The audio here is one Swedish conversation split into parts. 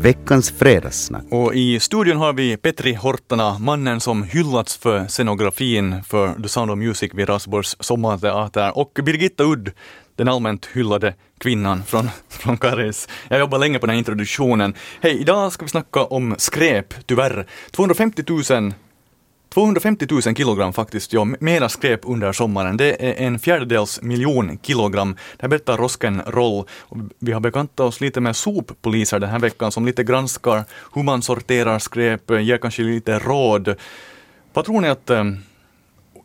veckans fredagssnack. Och i studion har vi Petri Hortana, mannen som hyllats för scenografin för The Sound of Music vid Rasborgs sommarteater och Birgitta Udd, den allmänt hyllade kvinnan från, från Karis. Jag jobbar länge på den här introduktionen. Hej, idag ska vi snacka om skräp, tyvärr. 250 000 250 000 kilogram faktiskt, ja, mera skräp under sommaren. Det är en fjärdedels miljon kilogram. Det här berättar Rosken Roll. Vi har bekantat oss lite med soppoliser den här veckan som lite granskar hur man sorterar skräp, ger kanske lite råd. Vad tror ni att eh,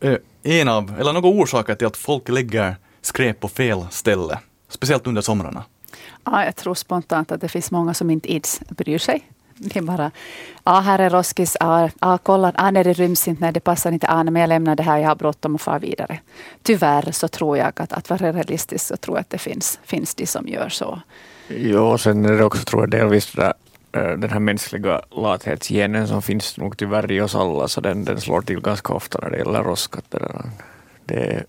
eh, en av, eller några orsaker till att folk lägger skräp på fel ställe? Speciellt under somrarna. Ja, jag tror spontant att det finns många som inte ids bryr sig. Det är bara, ja här är roskis, ja, ja kolla, ja, nej det ryms inte, nej det passar inte, ja, men jag lämnar det här, jag har bråttom och far vidare. Tyvärr så tror jag att, att vara realistisk så tror jag att det finns, finns de som gör så. Ja, sen är det också tror jag delvis det där, eh, den här mänskliga lathetsgenen som finns nog tyvärr i oss alla, så den, den slår till ganska ofta när det gäller Rosk. Det, det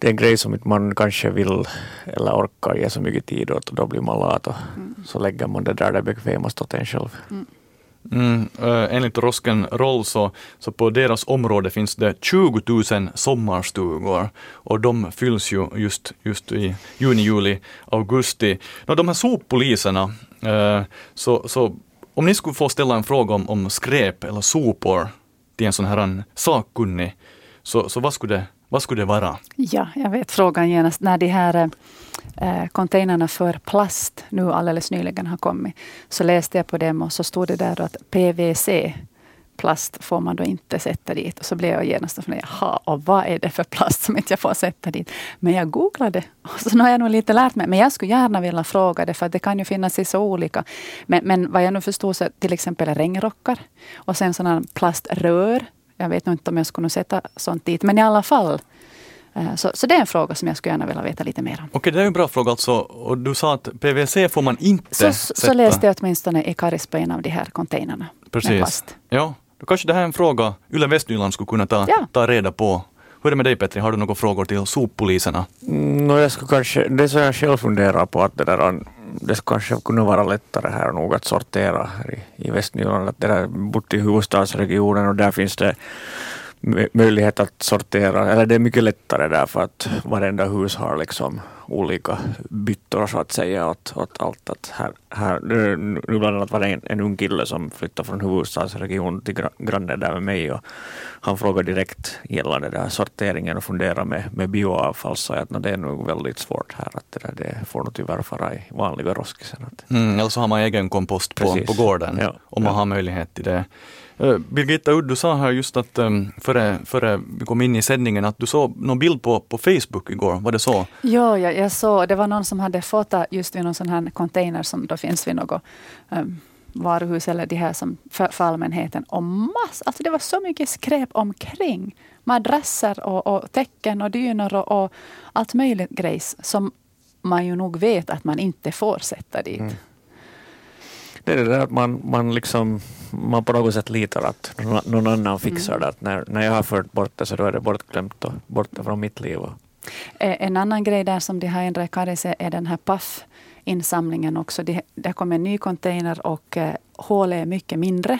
det är en grej som inte man kanske vill eller orkar ge så mycket tid åt och då blir man lat och mm. så lägger man det där det bekvämast åt en själv. Mm. Mm, äh, enligt Rosken Roll så, så på deras område finns det 20 000 sommarstugor och de fylls ju just, just i juni, juli, augusti. Nå, de här soppoliserna, äh, så, så om ni skulle få ställa en fråga om, om skräp eller sopor till en sån här sakkunnig, så, så vad skulle det vad skulle det vara? Ja, jag vet frågan genast. När de här eh, eh, containrarna för plast nu alldeles nyligen har kommit, så läste jag på dem och så stod det där att PVC plast får man då inte sätta dit. Och så blev jag genast och funderade, jaha, och vad är det för plast som inte jag får sätta dit? Men jag googlade, och så nu har jag nog lite lärt mig. Men jag skulle gärna vilja fråga det, för det kan ju finnas i så olika. Men, men vad jag nu förstår så till exempel regnrockar och sen sådana plaströr jag vet nog inte om jag skulle sätta sånt dit, men i alla fall. Eh, så, så det är en fråga som jag skulle gärna vilja veta lite mer om. Okej, det är en bra fråga alltså. Och du sa att PVC får man inte så, sätta. Så läste jag åtminstone i Karis på en av de här containrarna. Precis. Ja, då kanske det här är en fråga Yle Västnyland skulle kunna ta, ja. ta reda på. Hur är det med dig Petri, har du några frågor till soppoliserna? Mm, no, jag skulle kanske, det som jag själv funderar på att det där det kanske kunna vara lättare här nog att sortera här i, i Västnyland. Att det där bort i huvudstadsregionen och där finns det möjlighet att sortera, eller det är mycket lättare där för att varenda hus har liksom olika byttor så att säga åt, åt allt. Att här, här, nu bland annat var det en, en ung kille som flyttade från huvudstadsregionen till grannen där med mig och han frågade direkt gällande där sorteringen och funderade med, med bioavfall så att det är nog väldigt svårt här att det, där, det får nog tyvärr fara i vanliga roskisen. Mm, eller så har man egen kompost på, på gården ja, om man ja. har möjlighet till det. Eh, Birgitta Udd, du sa här just att um, före, före vi kom in i sändningen att du såg någon bild på, på Facebook igår, var det så? Ja, jag, jag såg, det var någon som hade fotat just vid någon sån här container som då finns vid något um, varuhus eller de här som för, för allmänheten. Och mass, alltså det var så mycket skräp omkring. Madrasser och, och täcken och dynor och, och allt möjligt grejs som man ju nog vet att man inte får sätta dit. Mm. Det är det där att man, man, liksom, man på något sätt litar att någon annan fixar mm. det. Att när, när jag har fört bort det så då är det bortglömt och borta från mitt liv. Eh, en annan grej där som de har ändrat Karise är den här paff insamlingen också. Det, kommer en ny container och eh, hålet är mycket mindre.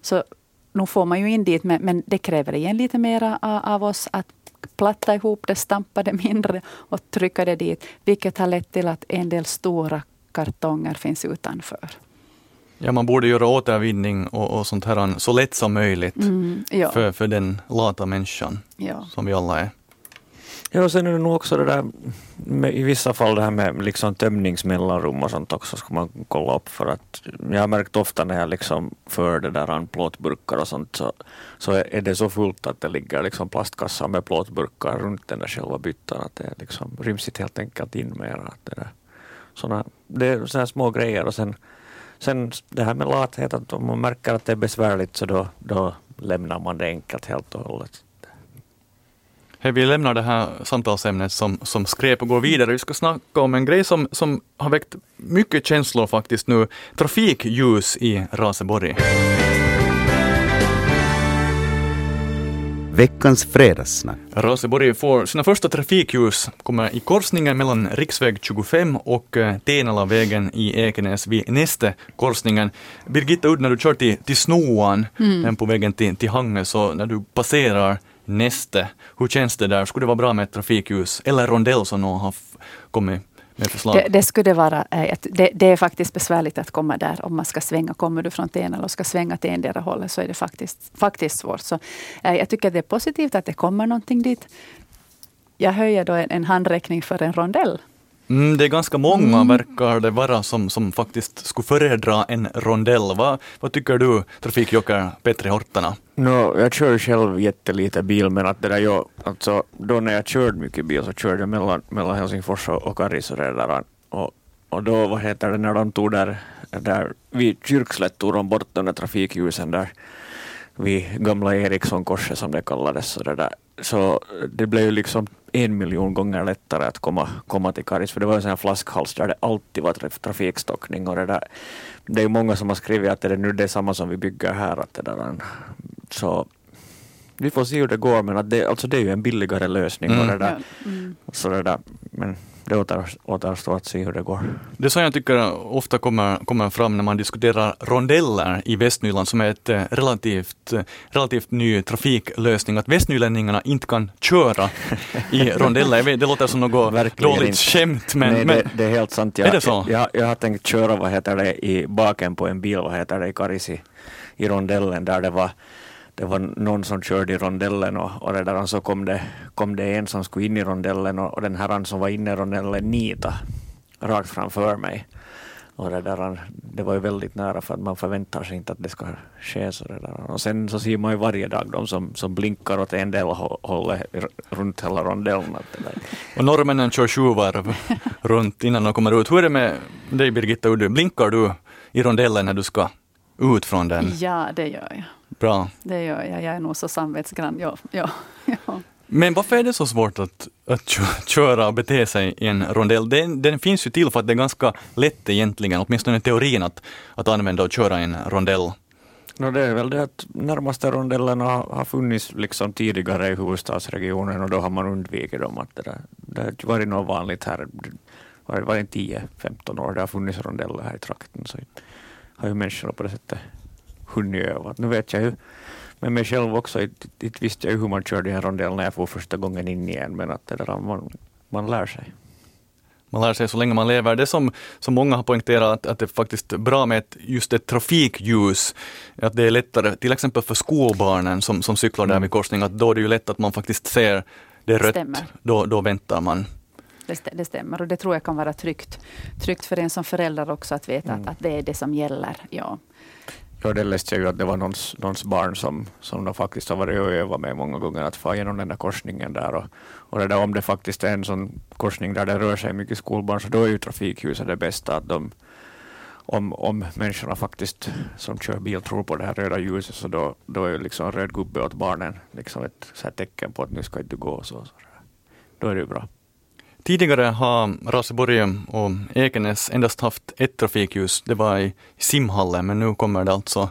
Så nu får man ju in dit, men, men det kräver igen lite mer av, av oss att platta ihop det, stampa det mindre och trycka det dit. Vilket har lett till att en del stora kartonger finns utanför. Ja, man borde göra återvinning och, och sånt här så lätt som möjligt mm, ja. för, för den lata människan ja. som vi alla är. Ja, och sen är det nog också det där med, i vissa fall det här med liksom tömningsmellanrum och sånt också ska man kolla upp för att jag har märkt ofta när jag liksom för det där plåtburkar och sånt så, så är det så fullt att det ligger liksom plastkassar med plåtburkar runt den där själva byttan att det liksom ryms inte helt enkelt in mera. Att det, där, såna, det är sådana små grejer och sen Sen det här med lathet, att om man märker att det är besvärligt så då, då lämnar man det enkelt helt och hållet. Hey, vi lämnar det här samtalsämnet som, som skräp och går vidare. Vi ska snacka om en grej som, som har väckt mycket känslor faktiskt nu. Trafikljus i Raseborg. Veckans fredagssnack. Raseborg får sina första trafikljus, kommer i korsningen mellan riksväg 25 och eh, Tenalavägen i Ekenäs vid nästa korsningen. Birgitta Udd, när du kör till, till Snoan, mm. på vägen till, till Hangö, så när du passerar nästa, hur känns det där? Skulle det vara bra med ett trafikljus eller rondell som någon har kommit det, det, skulle vara, äh, det, det, är faktiskt besvärligt att komma där om man ska svänga. Kommer du från Tenala och ska svänga till endera hållet så är det faktiskt, faktiskt svårt. Så, äh, jag tycker det är positivt att det kommer någonting dit. Jag höjer då en, en handräckning för en rondell. Mm, det är ganska många, mm. verkar det vara, som, som faktiskt skulle föredra en rondell. Va, vad tycker du, trafikjocker Petri Hortana? No, jag kör själv jättelite bil, men att det där jag, alltså, då när jag körde mycket bil så körde jag mellan, mellan Helsingfors och, och Karis och. Och, och då, vad heter det, när de tog där, där vid Kyrkslätt tog de bort de där trafikljusen där vid gamla Erikssonkorset som det kallades. Så det, där. så det blev ju liksom en miljon gånger lättare att komma, komma till Karis, för det var en sån här flaskhals där det alltid var trafikstockning och det där. Det är ju många som har skrivit att det är nu det är samma som vi bygger här. Att det där, så vi får se hur det går, men att det, alltså det är ju en billigare lösning. Mm. Och det där, mm. så det där, men det återstår att se hur det går. Det som jag tycker ofta kommer, kommer fram när man diskuterar rondeller i Västnyland som är ett eh, relativt, eh, relativt ny trafiklösning, att västnylänningarna inte kan köra i rondeller. Vet, det låter som något Verkligen dåligt inte. skämt men, Nej, men det, det, är helt sant. Jag, är det så? Jag, jag, har tänkt köra vad heter det, i baken på en bil, vad heter det, i Karisi, i rondellen där det var det var någon som körde i rondellen och, och där, så kom det, kom det en som skulle in i rondellen och, och den här som var inne i rondellen nita rakt framför mig. Och det, där, det var ju väldigt nära för att man förväntar sig inte att det ska ske. Så där. Och sen så ser man ju varje dag de som, som blinkar åt en del hållet runt hela rondellen. Och norrmännen kör sju varv runt innan de kommer ut. Hur är det med dig Birgitta, blinkar du i rondellen när du ska ut från den? Ja, det gör jag. Bra. Det gör jag. Jag är nog så samvetsgrann. Ja, ja, ja. Men varför är det så svårt att, att köra och bete sig i en rondell? Den, den, finns ju till för att det är ganska lätt egentligen, åtminstone teorin, att, att använda och köra en rondell. No, det är väl det att närmaste rondellerna har, har funnits liksom tidigare i huvudstadsregionen och då har man undvikit dem. Att det, där, det har varit något vanligt här. Det har varit 10-15 år det har funnits rondeller här i trakten. Så har ju människorna på det sättet hunnit öva. Nu vet jag ju med mig själv också, inte visste jag hur man körde en rondell när jag får första gången in igen, men att det där, man, man lär sig. Man lär sig så länge man lever. Det som, som många har poängterat, att, att det är faktiskt bra med ett, just ett trafikljus, att det är lättare, till exempel för skolbarnen som, som cyklar där mm. vid korsning, att då är det ju lätt att man faktiskt ser det är rött, då, då väntar man. Det, stämmer och det tror jag kan vara tryggt, tryggt för en som förälder också att veta mm. att, att det är det som gäller. Ja. Ja, det läste jag ju att det var någons, någons barn som, som de faktiskt har varit och övat med många gånger att få igenom den där korsningen där. Och, och det där, om det faktiskt är en sån korsning där det rör sig mycket skolbarn så då är ju trafikljuset det bästa. Att de, om, om människorna faktiskt som kör bil tror på det här röda ljuset så då, då är liksom röd gubbe åt barnen liksom ett så tecken på att nu ska inte gå. Så, så. Då är det ju bra. Tidigare har Raseborg och Ekenäs endast haft ett trafikljus, det var i simhallen, men nu kommer det alltså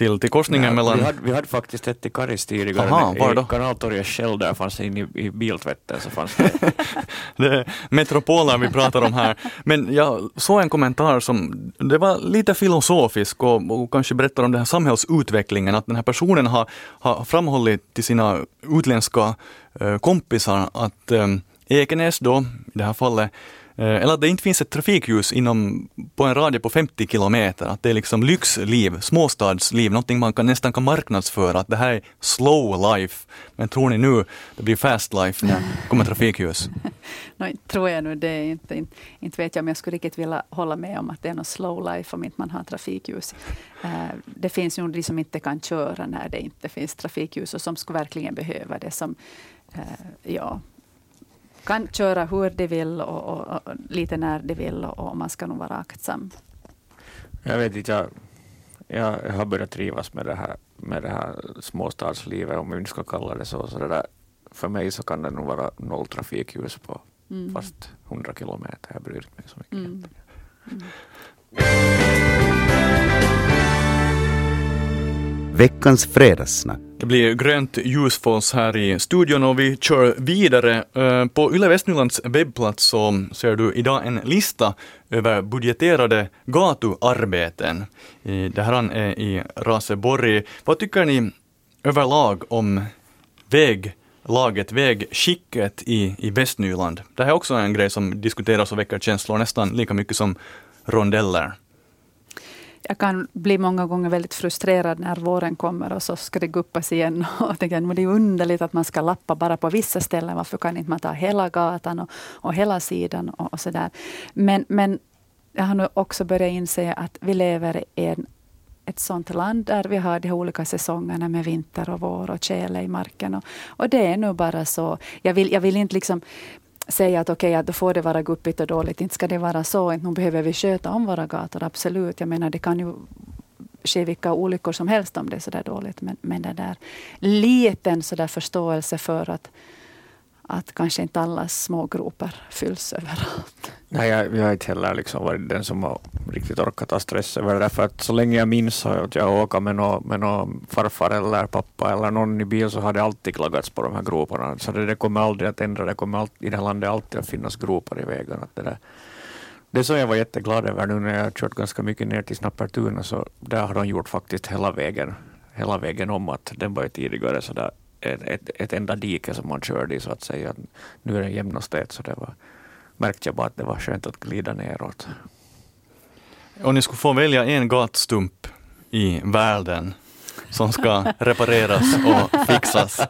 till, till korsningen ja, mellan... Vi hade, vi hade faktiskt ett i Karis tidigare, Aha, var då? i Kanaltorget själv, där fanns in i, i biltvätten. Så fanns det. det är metropoler vi pratar om här. Men jag såg en kommentar som, det var lite filosofisk och, och kanske berättar om den här samhällsutvecklingen, att den här personen har, har framhållit till sina utländska uh, kompisar att um, Ekenäs då, i det här fallet, eh, eller att det inte finns ett trafikljus inom, på en radie på 50 kilometer, att det är liksom lyxliv, småstadsliv, någonting man kan, nästan kan marknadsföra, att det här är slow life. Men tror ni nu det blir fast life när det kommer trafikljus? no, tror jag nu det. Inte, inte, inte vet jag om jag skulle riktigt vilja hålla med om att det är något slow life om inte man har trafikljus. Eh, det finns ju de som inte kan köra när det inte finns trafikljus och som skulle verkligen behöva det. Som, eh, ja, kan köra hur de vill och, och, och lite när de vill och, och, man ska nog vara aktsam. Jag vet inte, jag, jag har börjat trivas med det här, med det här småstadslivet, om vi ska kalla det så. så det där, för mig så kan det nog vara noll trafikljus på mm. fast 100 kilometer. Jag bryr mig så mycket. Mm. Mm. Veckans fredagssnack det blir grönt ljus för oss här i studion och vi kör vidare. Eh, på Yle Västnylands webbplats så ser du idag en lista över budgeterade gatuarbeten. Det här är i Raseborg. Vad tycker ni överlag om väglaget, vägskicket i, i Västnyland? Det här är också en grej som diskuteras och väcker känslor nästan lika mycket som rondeller jag kan bli många gånger väldigt frustrerad när våren kommer och så ska det guppas igen. Och tänker, men det är underligt att man ska lappa bara på vissa ställen. Varför kan inte man ta hela gatan och, och hela sidan och, och sådär. Men, men jag har nu också börjat inse att vi lever i en, ett sånt land där vi har de olika säsongerna med vinter och vår och tjäle i marken. Och, och det är nu bara så. Jag vill, jag vill inte liksom säga att okej, okay, då får det vara guppigt och dåligt. Inte ska det vara så. Inte nu behöver vi sköta om våra gator, absolut. Jag menar, det kan ju ske vilka olyckor som helst om det är så där dåligt. Men, men den där liten så där förståelse för att att kanske inte alla små gropar fylls överallt. Nej, jag, jag har inte heller liksom varit den som har riktigt orkat ta stress över det. För att så länge jag minns att jag åker med någon, med någon farfar eller pappa eller någon i bil så har det alltid klagats på de här groparna. Så det, det kommer aldrig att ändra. Det kommer alltid, I det här landet alltid att finnas gropar i vägen. Att det, där. det som jag var jätteglad över nu när jag kört ganska mycket ner till Snappertuna så där har de gjort faktiskt hela vägen, hela vägen om. att Den var ju tidigare så där ett, ett, ett enda dike som man körde i så att säga. Nu är det jämn så det var, märkte jag bara att det var skönt att glida neråt. Om ni skulle få välja en gatstump i världen som ska repareras och fixas,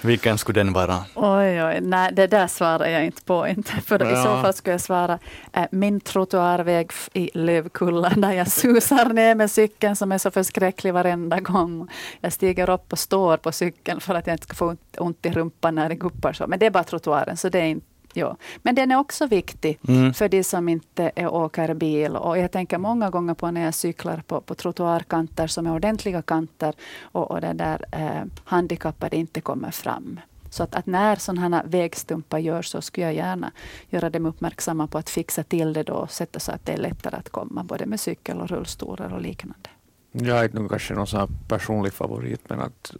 vilken skulle den vara? Oj, oj, nej, det där svarar jag inte på. Inte. För ja. I så fall skulle jag svara äh, min trottoarväg i Lövkulla där jag susar ner med cykeln som är så förskräcklig varenda gång. Jag stiger upp och står på cykeln för att jag inte ska få ont i rumpan när det guppar. Så. Men det är bara trottoaren, så det är inte Ja. Men den är också viktig mm. för de som inte är, åker bil. Och jag tänker många gånger på när jag cyklar på, på trottoarkanter som är ordentliga kanter och, och där eh, handikappade inte kommer fram. Så att, att när sådana vägstumpar görs så skulle jag gärna göra dem uppmärksamma på att fixa till det då och sätta så att det är lättare att komma både med cykel och rullstolar och liknande. Jag är nog kanske någon sån personlig favorit men att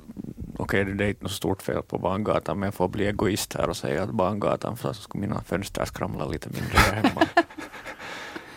okej, okay, det är inte något stort fel på Bangatan, men jag får bli egoist här och säga att Bangatan, för så skulle mina fönster skramla lite mindre där hemma.